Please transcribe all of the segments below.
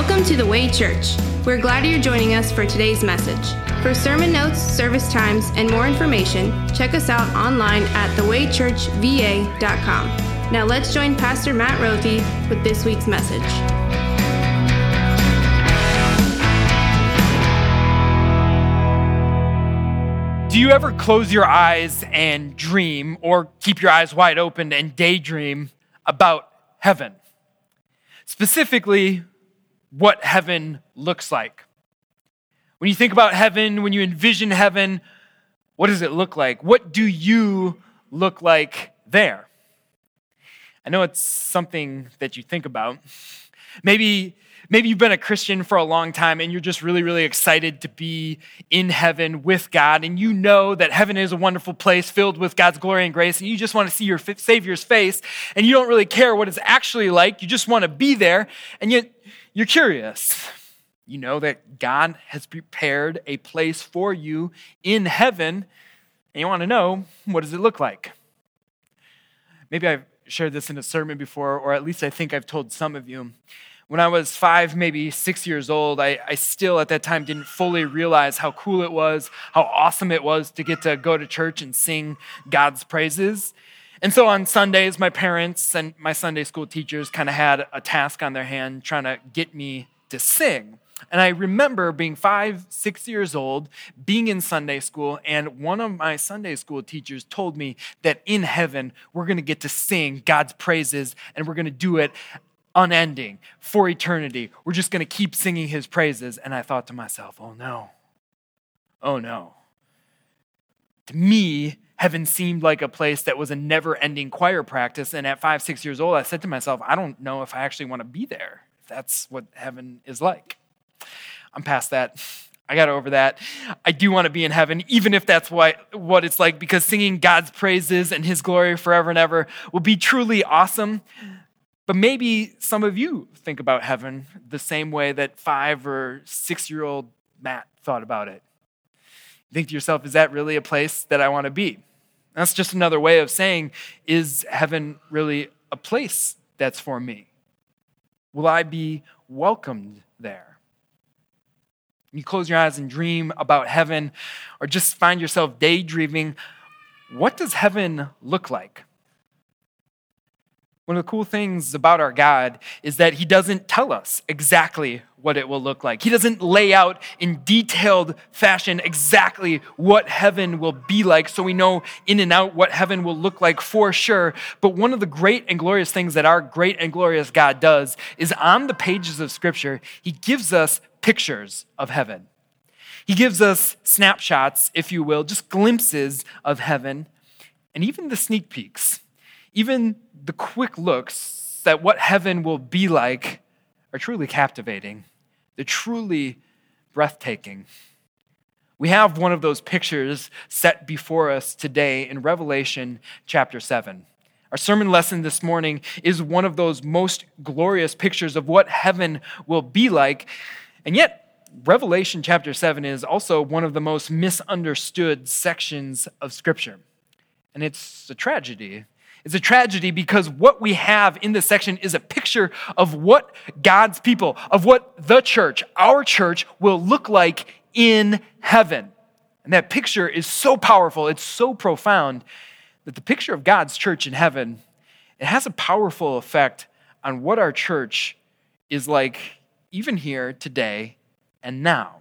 Welcome to the Way Church. We're glad you're joining us for today's message. For sermon notes, service times, and more information, check us out online at thewaychurchva.com. Now let's join Pastor Matt Rothy with this week's message. Do you ever close your eyes and dream, or keep your eyes wide open and daydream about heaven? Specifically, what heaven looks like. When you think about heaven, when you envision heaven, what does it look like? What do you look like there? I know it's something that you think about. Maybe maybe you've been a Christian for a long time and you're just really really excited to be in heaven with God and you know that heaven is a wonderful place filled with God's glory and grace and you just want to see your savior's face and you don't really care what it's actually like. You just want to be there and yet you're curious. You know that God has prepared a place for you in heaven, and you want to know what does it look like? Maybe I've shared this in a sermon before, or at least I think I've told some of you. When I was five, maybe six years old, I, I still at that time didn't fully realize how cool it was, how awesome it was to get to go to church and sing God's praises. And so on Sundays, my parents and my Sunday school teachers kind of had a task on their hand trying to get me to sing. And I remember being five, six years old, being in Sunday school, and one of my Sunday school teachers told me that in heaven, we're going to get to sing God's praises and we're going to do it unending for eternity. We're just going to keep singing his praises. And I thought to myself, oh no, oh no. To me, heaven seemed like a place that was a never ending choir practice. And at five, six years old, I said to myself, I don't know if I actually want to be there, if that's what heaven is like. I'm past that. I got over that. I do want to be in heaven, even if that's what, what it's like, because singing God's praises and his glory forever and ever will be truly awesome. But maybe some of you think about heaven the same way that five or six year old Matt thought about it. You think to yourself, is that really a place that I want to be? That's just another way of saying, is heaven really a place that's for me? Will I be welcomed there? You close your eyes and dream about heaven, or just find yourself daydreaming. What does heaven look like? One of the cool things about our God is that He doesn't tell us exactly what it will look like. He doesn't lay out in detailed fashion exactly what heaven will be like, so we know in and out what heaven will look like for sure. But one of the great and glorious things that our great and glorious God does is on the pages of Scripture, He gives us pictures of heaven. He gives us snapshots, if you will, just glimpses of heaven, and even the sneak peeks, even the quick looks at what heaven will be like are truly captivating. They're truly breathtaking. We have one of those pictures set before us today in Revelation chapter 7. Our sermon lesson this morning is one of those most glorious pictures of what heaven will be like. And yet, Revelation chapter 7 is also one of the most misunderstood sections of Scripture. And it's a tragedy it's a tragedy because what we have in this section is a picture of what God's people, of what the church, our church, will look like in heaven. And that picture is so powerful, it's so profound that the picture of God's church in heaven, it has a powerful effect on what our church is like even here today and now.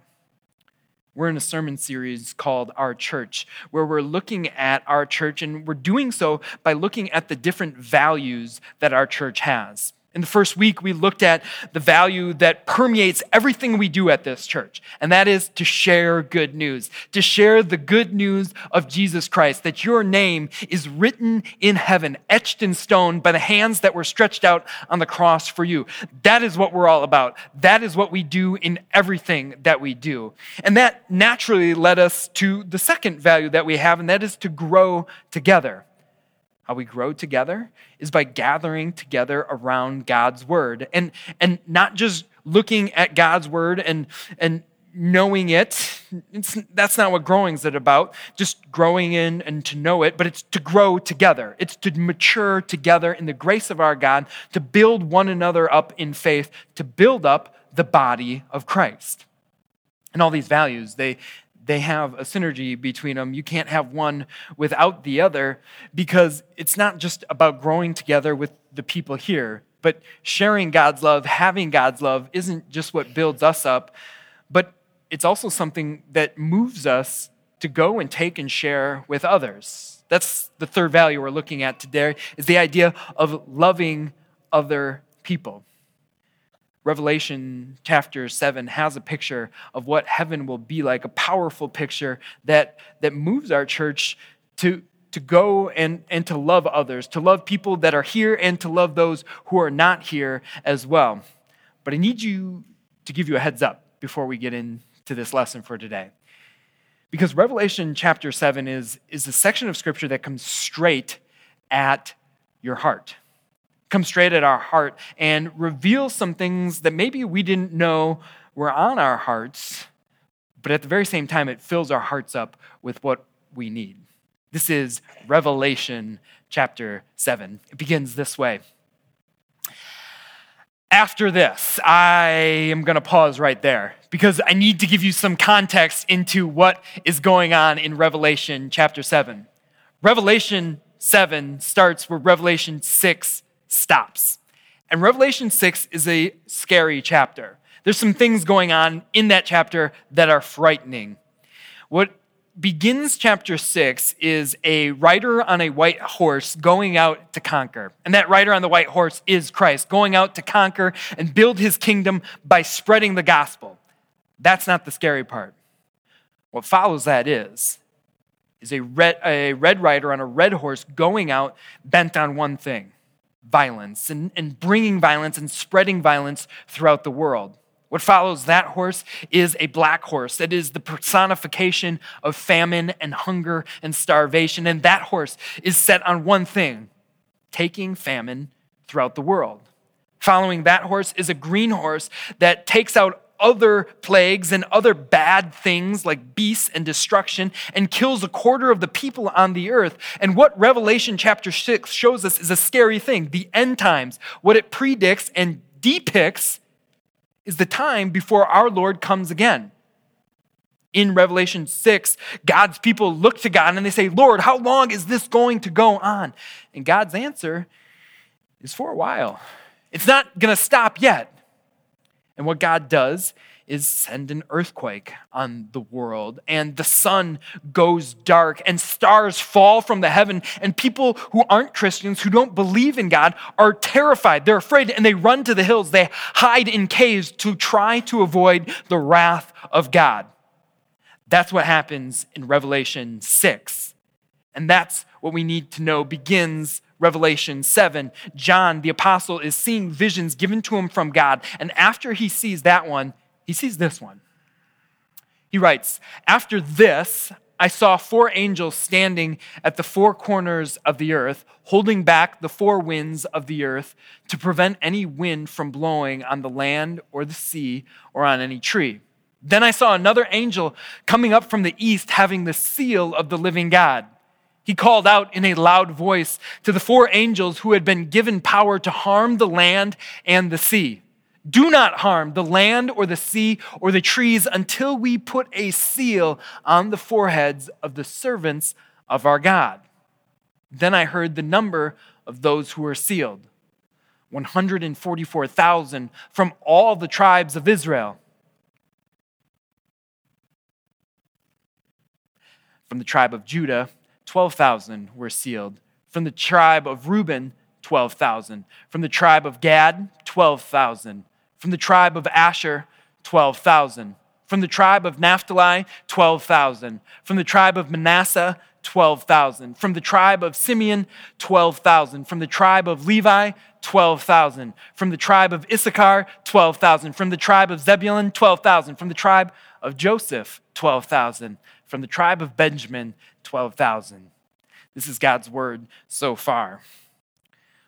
We're in a sermon series called Our Church, where we're looking at our church, and we're doing so by looking at the different values that our church has. In the first week, we looked at the value that permeates everything we do at this church, and that is to share good news, to share the good news of Jesus Christ, that your name is written in heaven, etched in stone by the hands that were stretched out on the cross for you. That is what we're all about. That is what we do in everything that we do. And that naturally led us to the second value that we have, and that is to grow together. How we grow together is by gathering together around God's word and, and not just looking at God's word and, and knowing it. It's, that's not what growing is about, just growing in and to know it, but it's to grow together. It's to mature together in the grace of our God, to build one another up in faith, to build up the body of Christ. And all these values, they, they have a synergy between them. You can't have one without the other because it's not just about growing together with the people here, but sharing God's love, having God's love isn't just what builds us up, but it's also something that moves us to go and take and share with others. That's the third value we're looking at today is the idea of loving other people. Revelation chapter 7 has a picture of what heaven will be like, a powerful picture that, that moves our church to, to go and, and to love others, to love people that are here and to love those who are not here as well. But I need you to give you a heads up before we get into this lesson for today. Because Revelation chapter 7 is, is a section of scripture that comes straight at your heart, comes straight at our heart and reveal some things that maybe we didn't know were on our hearts, but at the very same time, it fills our hearts up with what we need. This is Revelation chapter 7. It begins this way. After this, I am going to pause right there because I need to give you some context into what is going on in Revelation chapter 7. Revelation 7 starts where Revelation 6 stops. And Revelation 6 is a scary chapter. There's some things going on in that chapter that are frightening. What begins chapter 6 is a rider on a white horse going out to conquer. And that rider on the white horse is Christ, going out to conquer and build his kingdom by spreading the gospel. That's not the scary part. What follows that is is a red, a red rider on a red horse going out bent on one thing violence and, and bringing violence and spreading violence throughout the world. What follows that horse is a black horse. It is the personification of famine and hunger and starvation. And that horse is set on one thing taking famine throughout the world. Following that horse is a green horse that takes out other plagues and other bad things like beasts and destruction and kills a quarter of the people on the earth. And what Revelation chapter 6 shows us is a scary thing the end times. What it predicts and depicts is the time before our Lord comes again. In Revelation 6, God's people look to God and they say, Lord, how long is this going to go on? And God's answer is for a while. It's not going to stop yet. And what God does is send an earthquake on the world, and the sun goes dark, and stars fall from the heaven, and people who aren't Christians, who don't believe in God, are terrified. They're afraid, and they run to the hills. They hide in caves to try to avoid the wrath of God. That's what happens in Revelation 6. And that's what we need to know begins Revelation 7. John, the apostle, is seeing visions given to him from God. And after he sees that one, he sees this one. He writes, After this, I saw four angels standing at the four corners of the earth, holding back the four winds of the earth to prevent any wind from blowing on the land or the sea or on any tree. Then I saw another angel coming up from the east, having the seal of the living God. He called out in a loud voice to the four angels who had been given power to harm the land and the sea. Do not harm the land or the sea or the trees until we put a seal on the foreheads of the servants of our God. Then I heard the number of those who were sealed 144,000 from all the tribes of Israel. From the tribe of Judah, 12,000 were sealed. From the tribe of Reuben, 12,000. From the tribe of Gad, 12,000 from the tribe of Asher, 12,000. From the tribe of Naphtali, 12,000. From the tribe of Manasseh, 12,000. From the tribe of Simeon, 12,000. From the tribe of Levi, 12,000. From the tribe of Issachar, 12,000. From the tribe of Zebulun, 12,000. From the tribe of Joseph, 12,000. From the tribe of Benjamin, 12,000. This is God's word so far.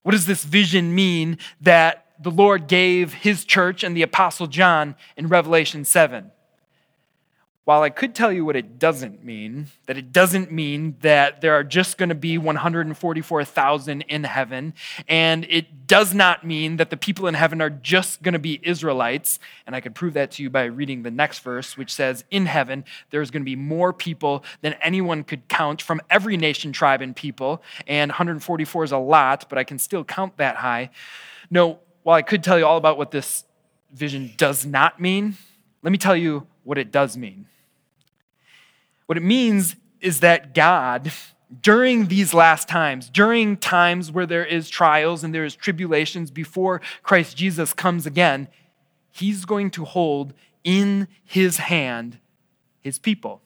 What does this vision mean that the Lord gave his church and the Apostle John in Revelation 7. While I could tell you what it doesn't mean, that it doesn't mean that there are just going to be 144,000 in heaven, and it does not mean that the people in heaven are just going to be Israelites, and I could prove that to you by reading the next verse, which says, In heaven, there's going to be more people than anyone could count from every nation, tribe, and people, and 144 is a lot, but I can still count that high. No, while I could tell you all about what this vision does not mean, let me tell you what it does mean. What it means is that God, during these last times, during times where there is trials and there is tribulations before Christ Jesus comes again, he's going to hold in his hand his people.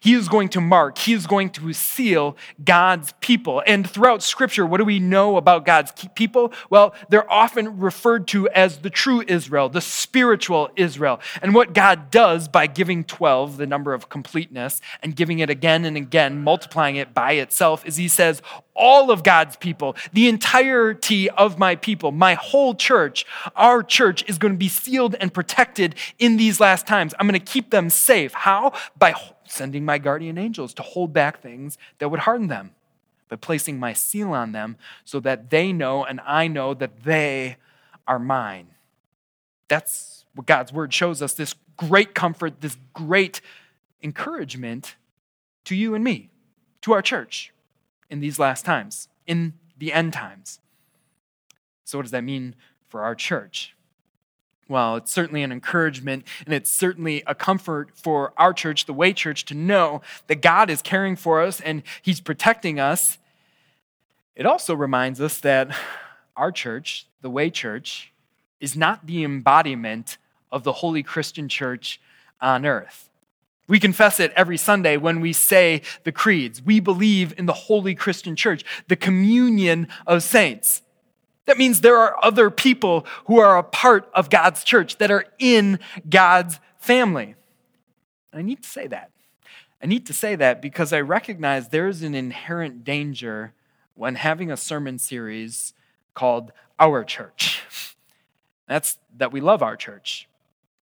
He is going to mark, he is going to seal God's people. And throughout Scripture, what do we know about God's people? Well, they're often referred to as the true Israel, the spiritual Israel. And what God does by giving 12, the number of completeness, and giving it again and again, multiplying it by itself, is He says, all of God's people, the entirety of my people, my whole church, our church is going to be sealed and protected in these last times. I'm going to keep them safe. How? By sending my guardian angels to hold back things that would harden them, by placing my seal on them so that they know and I know that they are mine. That's what God's word shows us this great comfort, this great encouragement to you and me, to our church in these last times, in the end times. So, what does that mean for our church? Well, it's certainly an encouragement and it's certainly a comfort for our church, the Way Church, to know that God is caring for us and He's protecting us. It also reminds us that our church, the Way Church, is not the embodiment of the holy Christian church on earth. We confess it every Sunday when we say the creeds. We believe in the holy Christian church, the communion of saints. That means there are other people who are a part of God's church that are in God's family. I need to say that. I need to say that because I recognize there's an inherent danger when having a sermon series called Our Church. That's that we love our church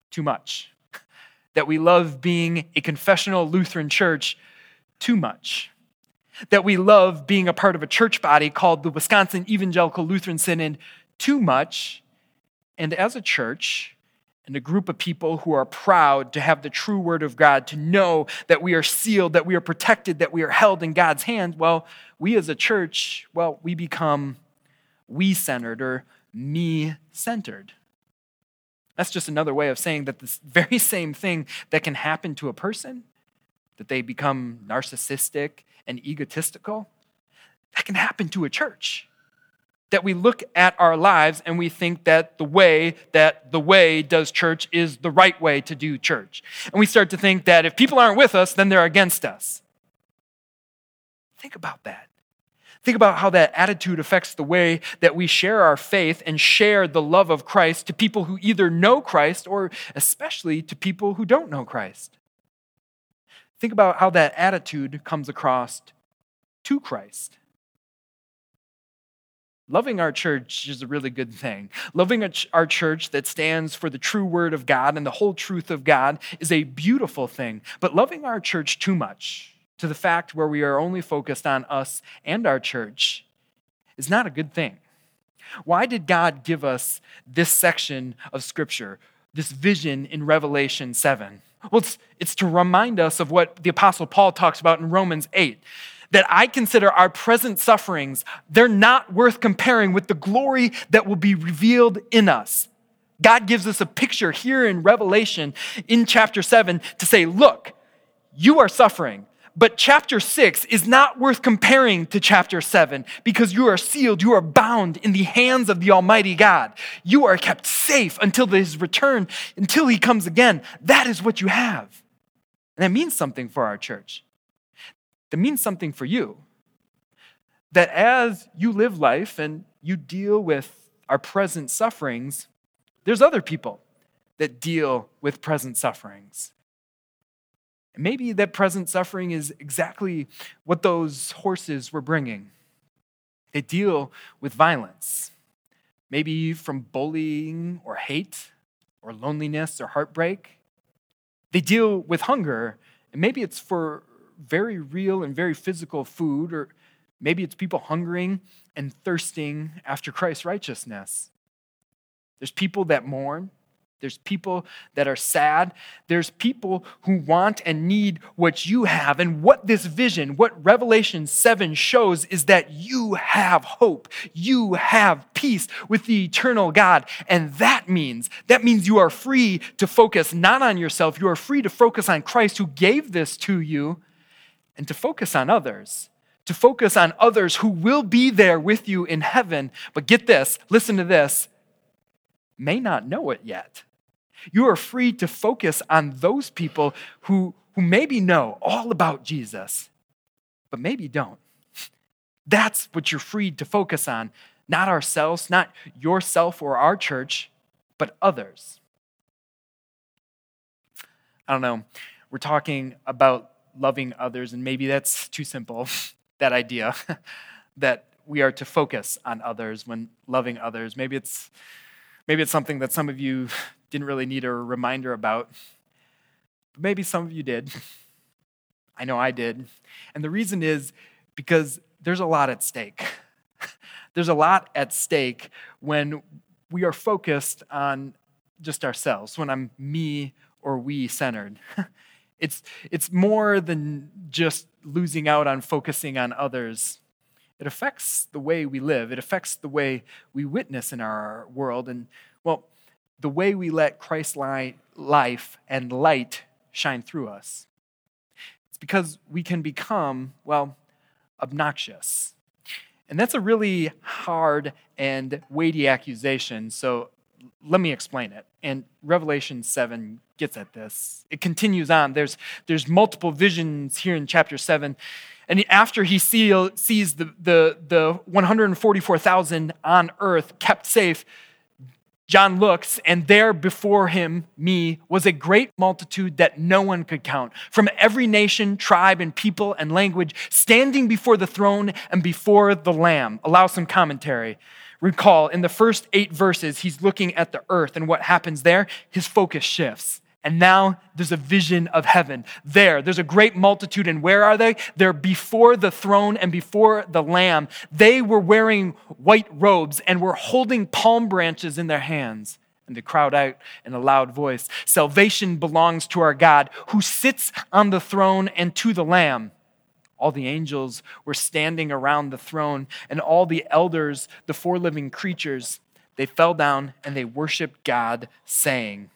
too much, that we love being a confessional Lutheran church too much that we love being a part of a church body called the Wisconsin Evangelical Lutheran Synod too much. And as a church, and a group of people who are proud to have the true word of God, to know that we are sealed, that we are protected, that we are held in God's hands, well, we as a church, well, we become we centered or me centered. That's just another way of saying that this very same thing that can happen to a person, that they become narcissistic and egotistical, that can happen to a church. That we look at our lives and we think that the way that the way does church is the right way to do church. And we start to think that if people aren't with us, then they're against us. Think about that. Think about how that attitude affects the way that we share our faith and share the love of Christ to people who either know Christ or especially to people who don't know Christ. Think about how that attitude comes across to Christ. Loving our church is a really good thing. Loving our church that stands for the true word of God and the whole truth of God is a beautiful thing. But loving our church too much, to the fact where we are only focused on us and our church, is not a good thing. Why did God give us this section of Scripture, this vision in Revelation 7? Well, it's, it's to remind us of what the Apostle Paul talks about in Romans 8 that I consider our present sufferings, they're not worth comparing with the glory that will be revealed in us. God gives us a picture here in Revelation in chapter 7 to say, look, you are suffering. But chapter 6 is not worth comparing to chapter 7 because you are sealed, you are bound in the hands of the Almighty God. You are kept safe until his return, until he comes again. That is what you have. And that means something for our church. That means something for you. That as you live life and you deal with our present sufferings, there's other people that deal with present sufferings. Maybe that present suffering is exactly what those horses were bringing. They deal with violence, maybe from bullying or hate or loneliness or heartbreak. They deal with hunger, and maybe it's for very real and very physical food, or maybe it's people hungering and thirsting after Christ's righteousness. There's people that mourn. There's people that are sad. There's people who want and need what you have. And what this vision, what Revelation 7 shows, is that you have hope. You have peace with the eternal God. And that means, that means you are free to focus not on yourself. You are free to focus on Christ who gave this to you and to focus on others. To focus on others who will be there with you in heaven. But get this, listen to this, may not know it yet. You are free to focus on those people who, who maybe know all about Jesus, but maybe don't. That's what you're free to focus on, not ourselves, not yourself or our church, but others. I don't know. We're talking about loving others, and maybe that's too simple, that idea that we are to focus on others when loving others. Maybe it's maybe it's something that some of you didn't really need a reminder about. But maybe some of you did. I know I did. And the reason is because there's a lot at stake. there's a lot at stake when we are focused on just ourselves, when I'm me or we centered. it's, it's more than just losing out on focusing on others. It affects the way we live, it affects the way we witness in our world. And, well, the way we let Christ's life and light shine through us. It's because we can become, well, obnoxious. And that's a really hard and weighty accusation. So let me explain it. And Revelation 7 gets at this. It continues on. There's, there's multiple visions here in chapter 7. And after he see, sees the, the, the 144,000 on earth kept safe, John looks, and there before him, me, was a great multitude that no one could count, from every nation, tribe, and people and language, standing before the throne and before the Lamb. Allow some commentary. Recall, in the first eight verses, he's looking at the earth, and what happens there? His focus shifts. And now there's a vision of heaven. There, there's a great multitude. And where are they? They're before the throne and before the Lamb. They were wearing white robes and were holding palm branches in their hands. And they crowd out in a loud voice Salvation belongs to our God who sits on the throne and to the Lamb. All the angels were standing around the throne, and all the elders, the four living creatures, they fell down and they worshiped God, saying,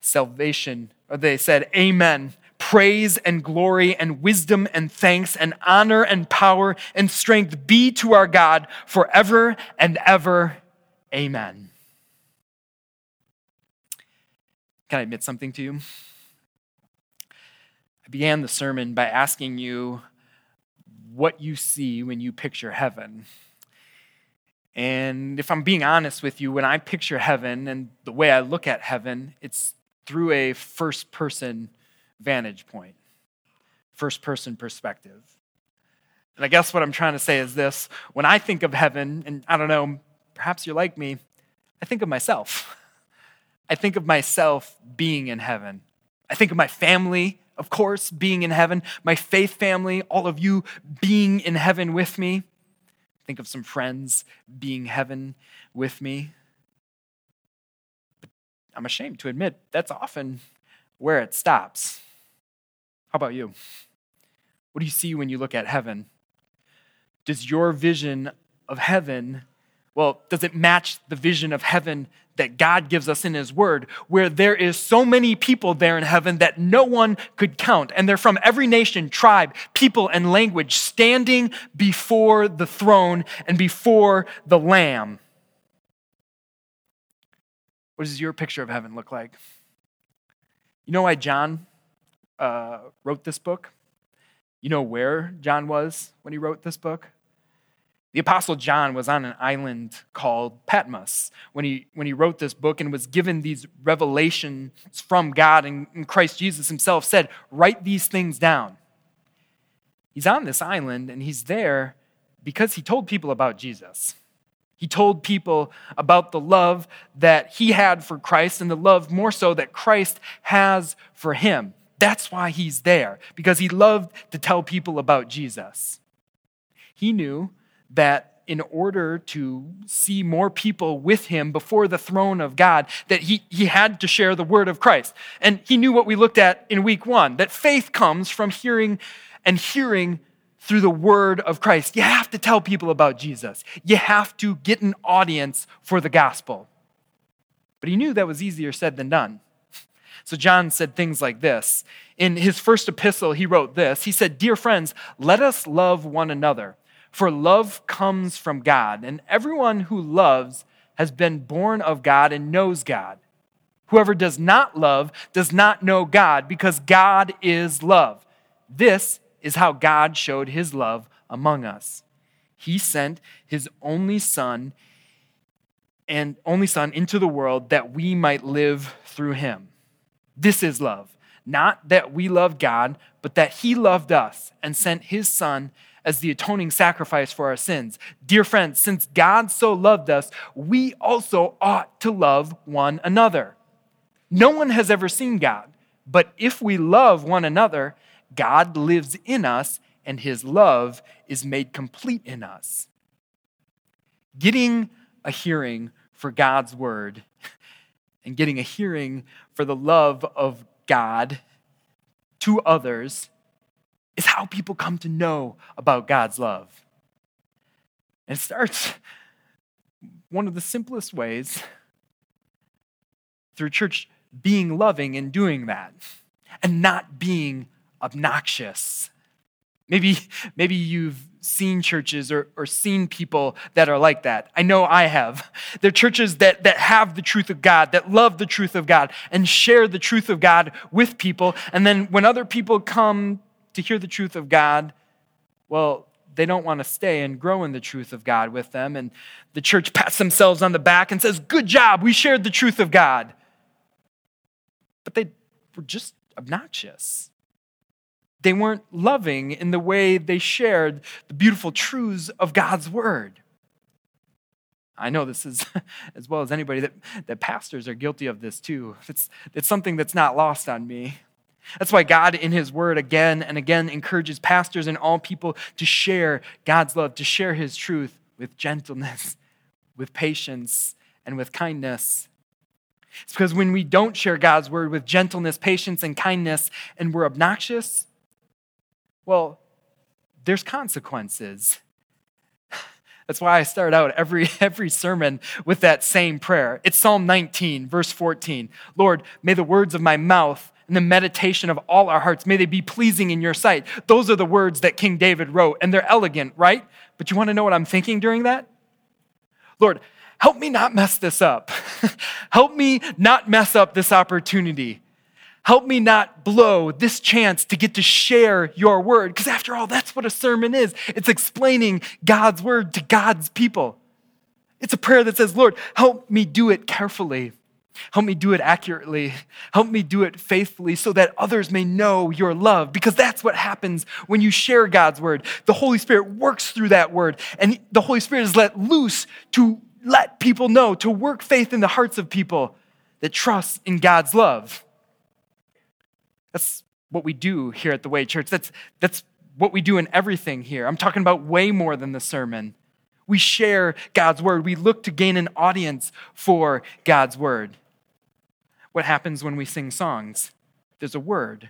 salvation. Or they said, Amen. Praise and glory and wisdom and thanks and honor and power and strength be to our God forever and ever. Amen. Can I admit something to you? I began the sermon by asking you what you see when you picture heaven. And if I'm being honest with you, when I picture heaven and the way I look at heaven, it's through a first person vantage point, first person perspective. And I guess what I'm trying to say is this when I think of heaven, and I don't know, perhaps you're like me, I think of myself. I think of myself being in heaven. I think of my family, of course, being in heaven, my faith family, all of you being in heaven with me. Think of some friends being heaven with me. I'm ashamed to admit that's often where it stops. How about you? What do you see when you look at heaven? Does your vision of heaven, well, does it match the vision of heaven that God gives us in His Word, where there is so many people there in heaven that no one could count, and they're from every nation, tribe, people, and language, standing before the throne and before the Lamb? What does your picture of heaven look like? You know why John uh, wrote this book? You know where John was when he wrote this book? The Apostle John was on an island called Patmos when he, when he wrote this book and was given these revelations from God, and, and Christ Jesus himself said, Write these things down. He's on this island and he's there because he told people about Jesus. He told people about the love that he had for Christ and the love more so that Christ has for him. That's why he's there, because he loved to tell people about Jesus. He knew that in order to see more people with him before the throne of God, that he, he had to share the word of Christ. And he knew what we looked at in week one that faith comes from hearing and hearing through the word of Christ. You have to tell people about Jesus, you have to get an audience for the gospel. But he knew that was easier said than done. So John said things like this. In his first epistle, he wrote this He said, Dear friends, let us love one another, for love comes from God, and everyone who loves has been born of God and knows God. Whoever does not love does not know God, because God is love. This is how God showed his love among us. He sent his only son and only son into the world that we might live through him. This is love. Not that we love God, but that He loved us and sent His Son as the atoning sacrifice for our sins. Dear friends, since God so loved us, we also ought to love one another. No one has ever seen God, but if we love one another, God lives in us and His love is made complete in us. Getting a hearing for God's word and getting a hearing for the love of God to others is how people come to know about God's love. And it starts one of the simplest ways through church being loving and doing that and not being obnoxious. Maybe, maybe you've seen churches or, or seen people that are like that. I know I have. They're churches that, that have the truth of God, that love the truth of God, and share the truth of God with people. And then when other people come to hear the truth of God, well, they don't want to stay and grow in the truth of God with them. And the church pats themselves on the back and says, Good job, we shared the truth of God. But they were just obnoxious. They weren't loving in the way they shared the beautiful truths of God's word. I know this is, as well as anybody, that, that pastors are guilty of this too. It's, it's something that's not lost on me. That's why God, in His Word, again and again encourages pastors and all people to share God's love, to share His truth with gentleness, with patience, and with kindness. It's because when we don't share God's Word with gentleness, patience, and kindness, and we're obnoxious, well, there's consequences. That's why I start out every, every sermon with that same prayer. It's Psalm 19, verse 14. Lord, may the words of my mouth and the meditation of all our hearts, may they be pleasing in your sight. Those are the words that King David wrote, and they're elegant, right? But you want to know what I'm thinking during that? Lord, help me not mess this up. help me not mess up this opportunity. Help me not blow this chance to get to share your word. Because after all, that's what a sermon is it's explaining God's word to God's people. It's a prayer that says, Lord, help me do it carefully. Help me do it accurately. Help me do it faithfully so that others may know your love. Because that's what happens when you share God's word. The Holy Spirit works through that word, and the Holy Spirit is let loose to let people know, to work faith in the hearts of people that trust in God's love. That's what we do here at the Way Church. That's, that's what we do in everything here. I'm talking about way more than the sermon. We share God's word, we look to gain an audience for God's word. What happens when we sing songs? There's a word.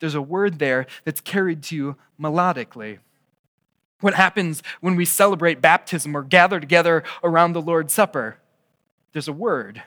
There's a word there that's carried to you melodically. What happens when we celebrate baptism or gather together around the Lord's Supper? There's a word.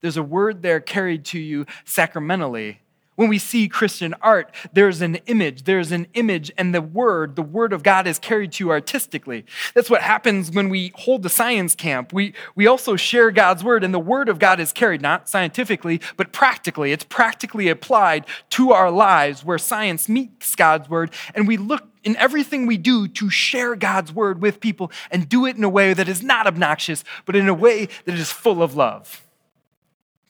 There's a word there carried to you sacramentally. When we see Christian art, there's an image, there's an image, and the word, the word of God is carried to you artistically. That's what happens when we hold the science camp. We, we also share God's word, and the word of God is carried not scientifically, but practically. It's practically applied to our lives where science meets God's word, and we look in everything we do to share God's word with people and do it in a way that is not obnoxious, but in a way that is full of love.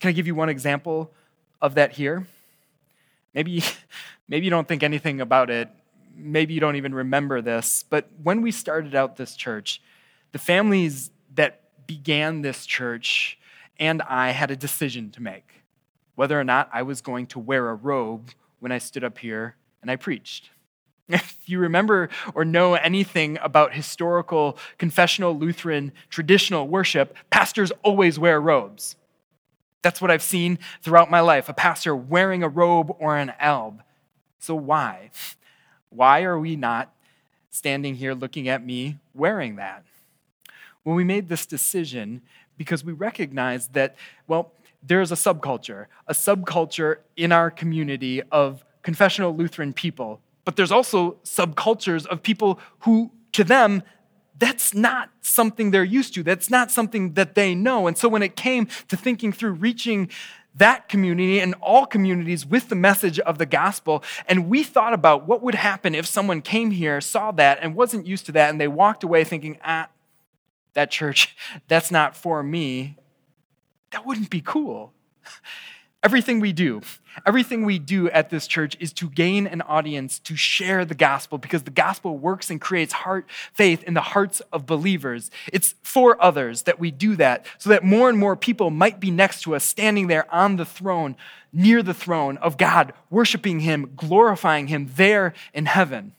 Can I give you one example of that here? Maybe, maybe you don't think anything about it. Maybe you don't even remember this. But when we started out this church, the families that began this church and I had a decision to make whether or not I was going to wear a robe when I stood up here and I preached. If you remember or know anything about historical confessional Lutheran traditional worship, pastors always wear robes. That's what I've seen throughout my life a pastor wearing a robe or an alb. So, why? Why are we not standing here looking at me wearing that? Well, we made this decision because we recognize that, well, there's a subculture, a subculture in our community of confessional Lutheran people. But there's also subcultures of people who, to them, that's not something they're used to. That's not something that they know. And so when it came to thinking through reaching that community and all communities with the message of the gospel, and we thought about what would happen if someone came here, saw that, and wasn't used to that, and they walked away thinking, ah, that church, that's not for me. That wouldn't be cool. Everything we do, everything we do at this church is to gain an audience to share the gospel because the gospel works and creates heart faith in the hearts of believers. It's for others that we do that so that more and more people might be next to us standing there on the throne, near the throne of God, worshiping him, glorifying him there in heaven.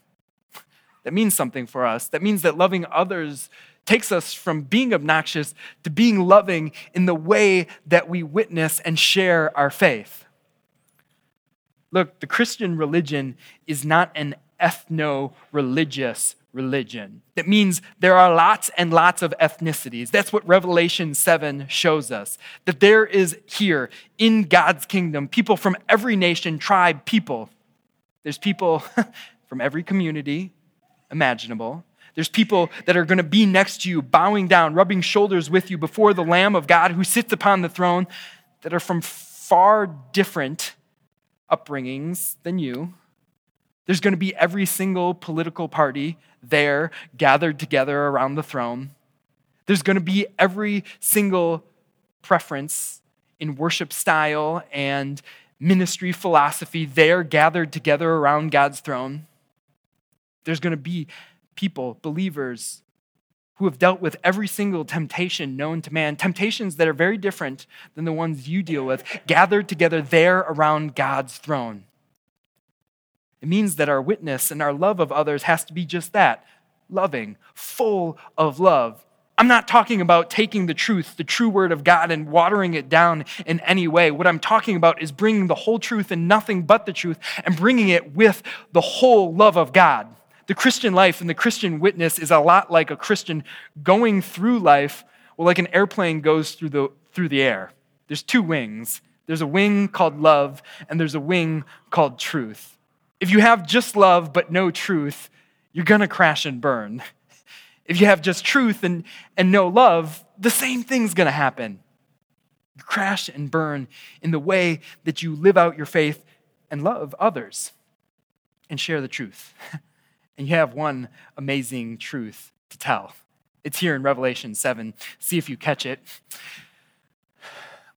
That means something for us. That means that loving others takes us from being obnoxious to being loving in the way that we witness and share our faith. Look, the Christian religion is not an ethno religious religion. That means there are lots and lots of ethnicities. That's what Revelation 7 shows us. That there is here in God's kingdom people from every nation, tribe, people. There's people from every community imaginable. There's people that are going to be next to you, bowing down, rubbing shoulders with you before the Lamb of God who sits upon the throne, that are from far different upbringings than you. There's going to be every single political party there gathered together around the throne. There's going to be every single preference in worship style and ministry philosophy there gathered together around God's throne. There's going to be people, believers, who have dealt with every single temptation known to man, temptations that are very different than the ones you deal with, gathered together there around God's throne. It means that our witness and our love of others has to be just that loving, full of love. I'm not talking about taking the truth, the true word of God, and watering it down in any way. What I'm talking about is bringing the whole truth and nothing but the truth and bringing it with the whole love of God. The Christian life and the Christian witness is a lot like a Christian going through life, well, like an airplane goes through the, through the air. There's two wings. There's a wing called love, and there's a wing called truth. If you have just love but no truth, you're to crash and burn. If you have just truth and, and no love, the same thing's to happen. You crash and burn in the way that you live out your faith and love others and share the truth. And you have one amazing truth to tell. It's here in Revelation 7. See if you catch it.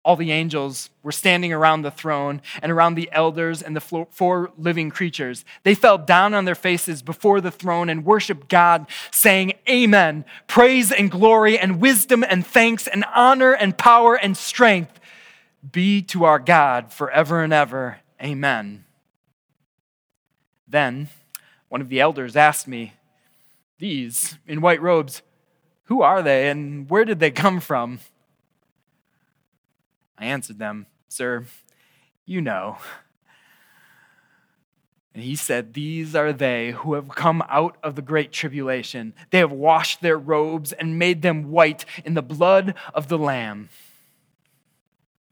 All the angels were standing around the throne and around the elders and the four living creatures. They fell down on their faces before the throne and worshiped God, saying, Amen. Praise and glory and wisdom and thanks and honor and power and strength be to our God forever and ever. Amen. Then, one of the elders asked me, These in white robes, who are they and where did they come from? I answered them, Sir, you know. And he said, These are they who have come out of the great tribulation. They have washed their robes and made them white in the blood of the Lamb.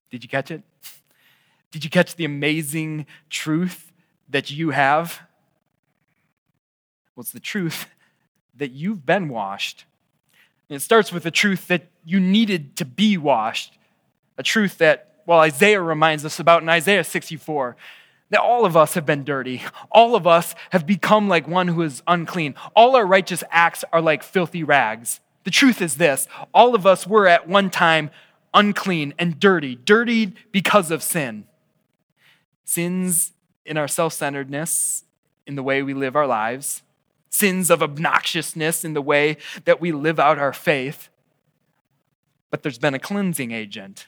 Did you catch it? Did you catch the amazing truth that you have? Well, it's the truth that you've been washed. And it starts with the truth that you needed to be washed. A truth that, well, Isaiah reminds us about in Isaiah 64 that all of us have been dirty. All of us have become like one who is unclean. All our righteous acts are like filthy rags. The truth is this all of us were at one time unclean and dirty, dirtied because of sin. Sins in our self centeredness, in the way we live our lives, sins of obnoxiousness in the way that we live out our faith. but there's been a cleansing agent.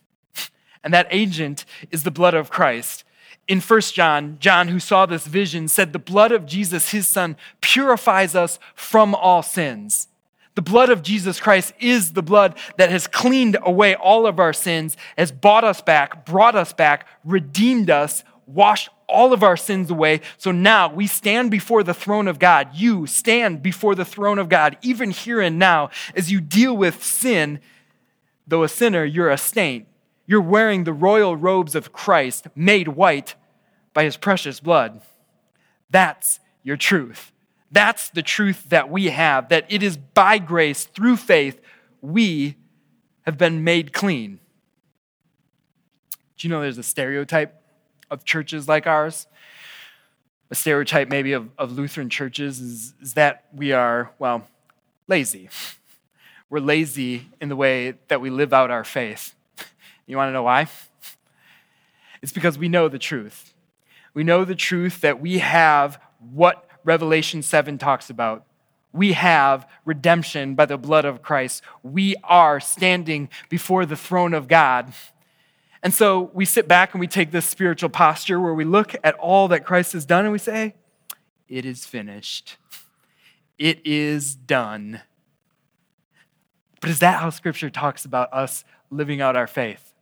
And that agent is the blood of Christ. In 1 John, John, who saw this vision, said, The blood of Jesus, his son, purifies us from all sins. The blood of Jesus Christ is the blood that has cleaned away all of our sins, has bought us back, brought us back, redeemed us, washed all of our sins away. So now we stand before the throne of God. You stand before the throne of God, even here and now, as you deal with sin. Though a sinner, you're a saint. You're wearing the royal robes of Christ, made white by his precious blood. That's your truth. That's the truth that we have, that it is by grace, through faith, we have been made clean. Do you know there's a stereotype of churches like ours? A stereotype, maybe, of, of Lutheran churches is, is that we are, well, lazy. We're lazy in the way that we live out our faith. You want to know why? It's because we know the truth. We know the truth that we have what Revelation 7 talks about. We have redemption by the blood of Christ. We are standing before the throne of God. And so we sit back and we take this spiritual posture where we look at all that Christ has done and we say, It is finished. It is done. But is that how Scripture talks about us living out our faith?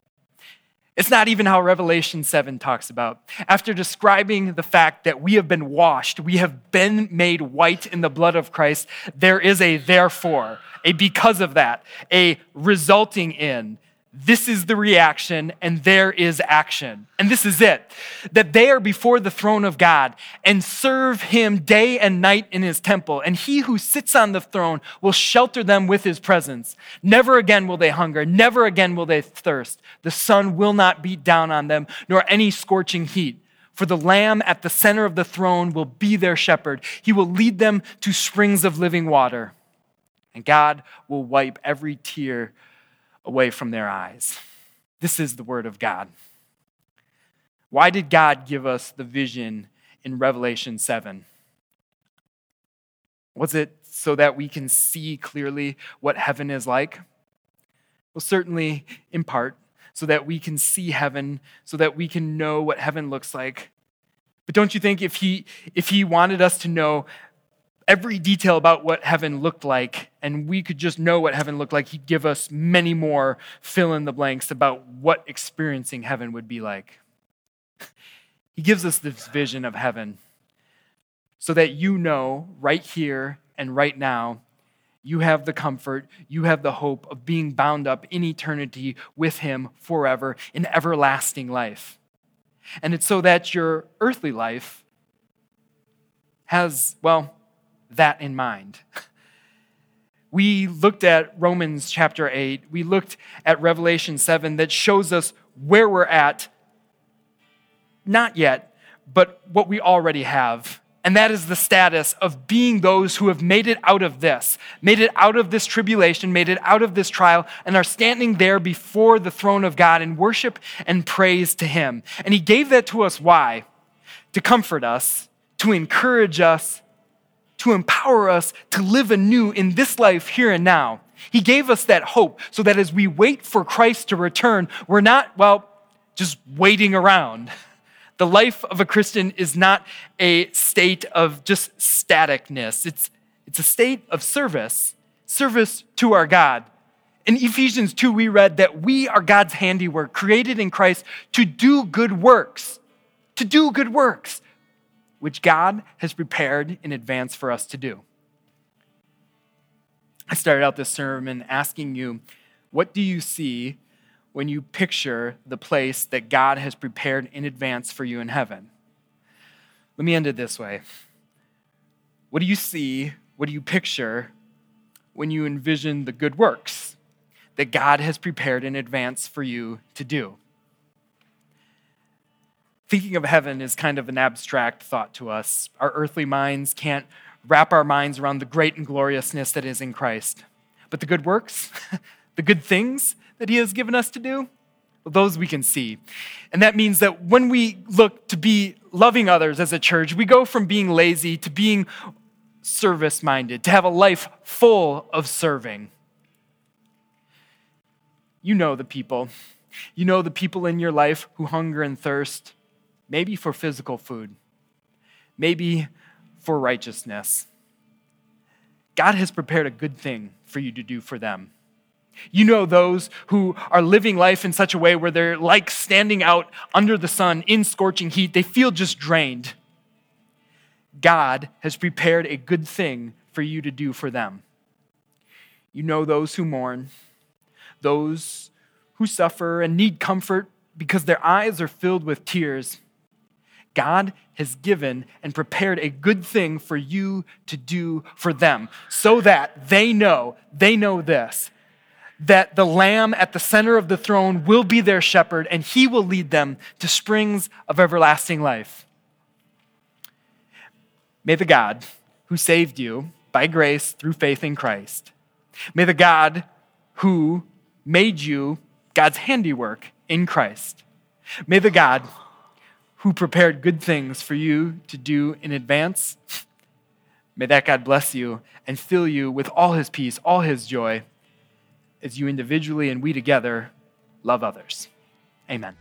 It's not even how Revelation 7 talks about. After describing the fact that we have been washed, we have been made white in the blood of Christ, there is a therefore, a because of that, a resulting in, this is the reaction and there is action. And this is it that they are before the throne of God and serve him day and night in his temple. And he who sits on the throne will shelter them with his presence. Never again will they hunger, never again will they thirst. The sun will not beat down on them, nor any scorching heat. For the Lamb at the center of the throne will be their shepherd. He will lead them to springs of living water. And God will wipe every tear away from their eyes. This is the Word of God. Why did God give us the vision in Revelation 7? Was it so that we can see clearly what heaven is like? Well, certainly in part, so that we can see heaven, so that we can know what heaven looks like. But don't you think if he, if he wanted us to know every detail about what heaven looked like, and we could just know what heaven looked like, he'd give us many more fill in the blanks about what experiencing heaven would be like. He gives us this vision of heaven so that you know right here and right now, you have the comfort, you have the hope of being bound up in eternity with Him forever in everlasting life. And it's so that your earthly life has, well, that in mind. We looked at Romans chapter 8, we looked at Revelation 7 that shows us where we're at, not yet, but what we already have. And that is the status of being those who have made it out of this, made it out of this tribulation, made it out of this trial, and are standing there before the throne of God in worship and praise to Him. And He gave that to us. Why? To comfort us, to encourage us, to empower us to live anew in this life here and now. He gave us that hope so that as we wait for Christ to return, we're not, well, just waiting around. The life of a Christian is not a state of just staticness, it's, it's a state of service, service to our God. In Ephesians 2, we read that we are God's handiwork, created in Christ to do good works. To do good works which God has prepared in advance for us to do. I started out this sermon asking you, what do you see when you picture the place that God has prepared in advance for you in heaven? Let me end it this way. What do you see? What do you picture when you envision the good works that God has prepared in advance for you to do? Thinking of heaven is kind of an abstract thought to us. Our earthly minds can't wrap our minds around the great and gloriousness that is in Christ. But the good works, the good things that He has given us to do, well, those we can see. And that means that when we look to be loving others as a church, we go from being lazy to being service minded, to have a life full of serving. You know the people. You know the people in your life who hunger and thirst, maybe for physical food, maybe for righteousness. God has prepared a good thing for you to do for them. You know those who are living life in such a way where they're like standing out under the sun in scorching heat. They feel just drained. God has prepared a good thing for you to do for them. You know those who mourn, those who suffer and need comfort because their eyes are filled with tears. God has given and prepared a good thing for you to do for them so that they know, they know this, that the Lamb at the center of the throne will be their shepherd and he will lead them to springs of everlasting life. May the God who saved you by grace through faith in Christ, may the God who made you God's handiwork in Christ, may the God who prepared good things for you to do in advance, may that God bless you and fill you with all his peace, all his joy, as you individually and we together love others. Amen.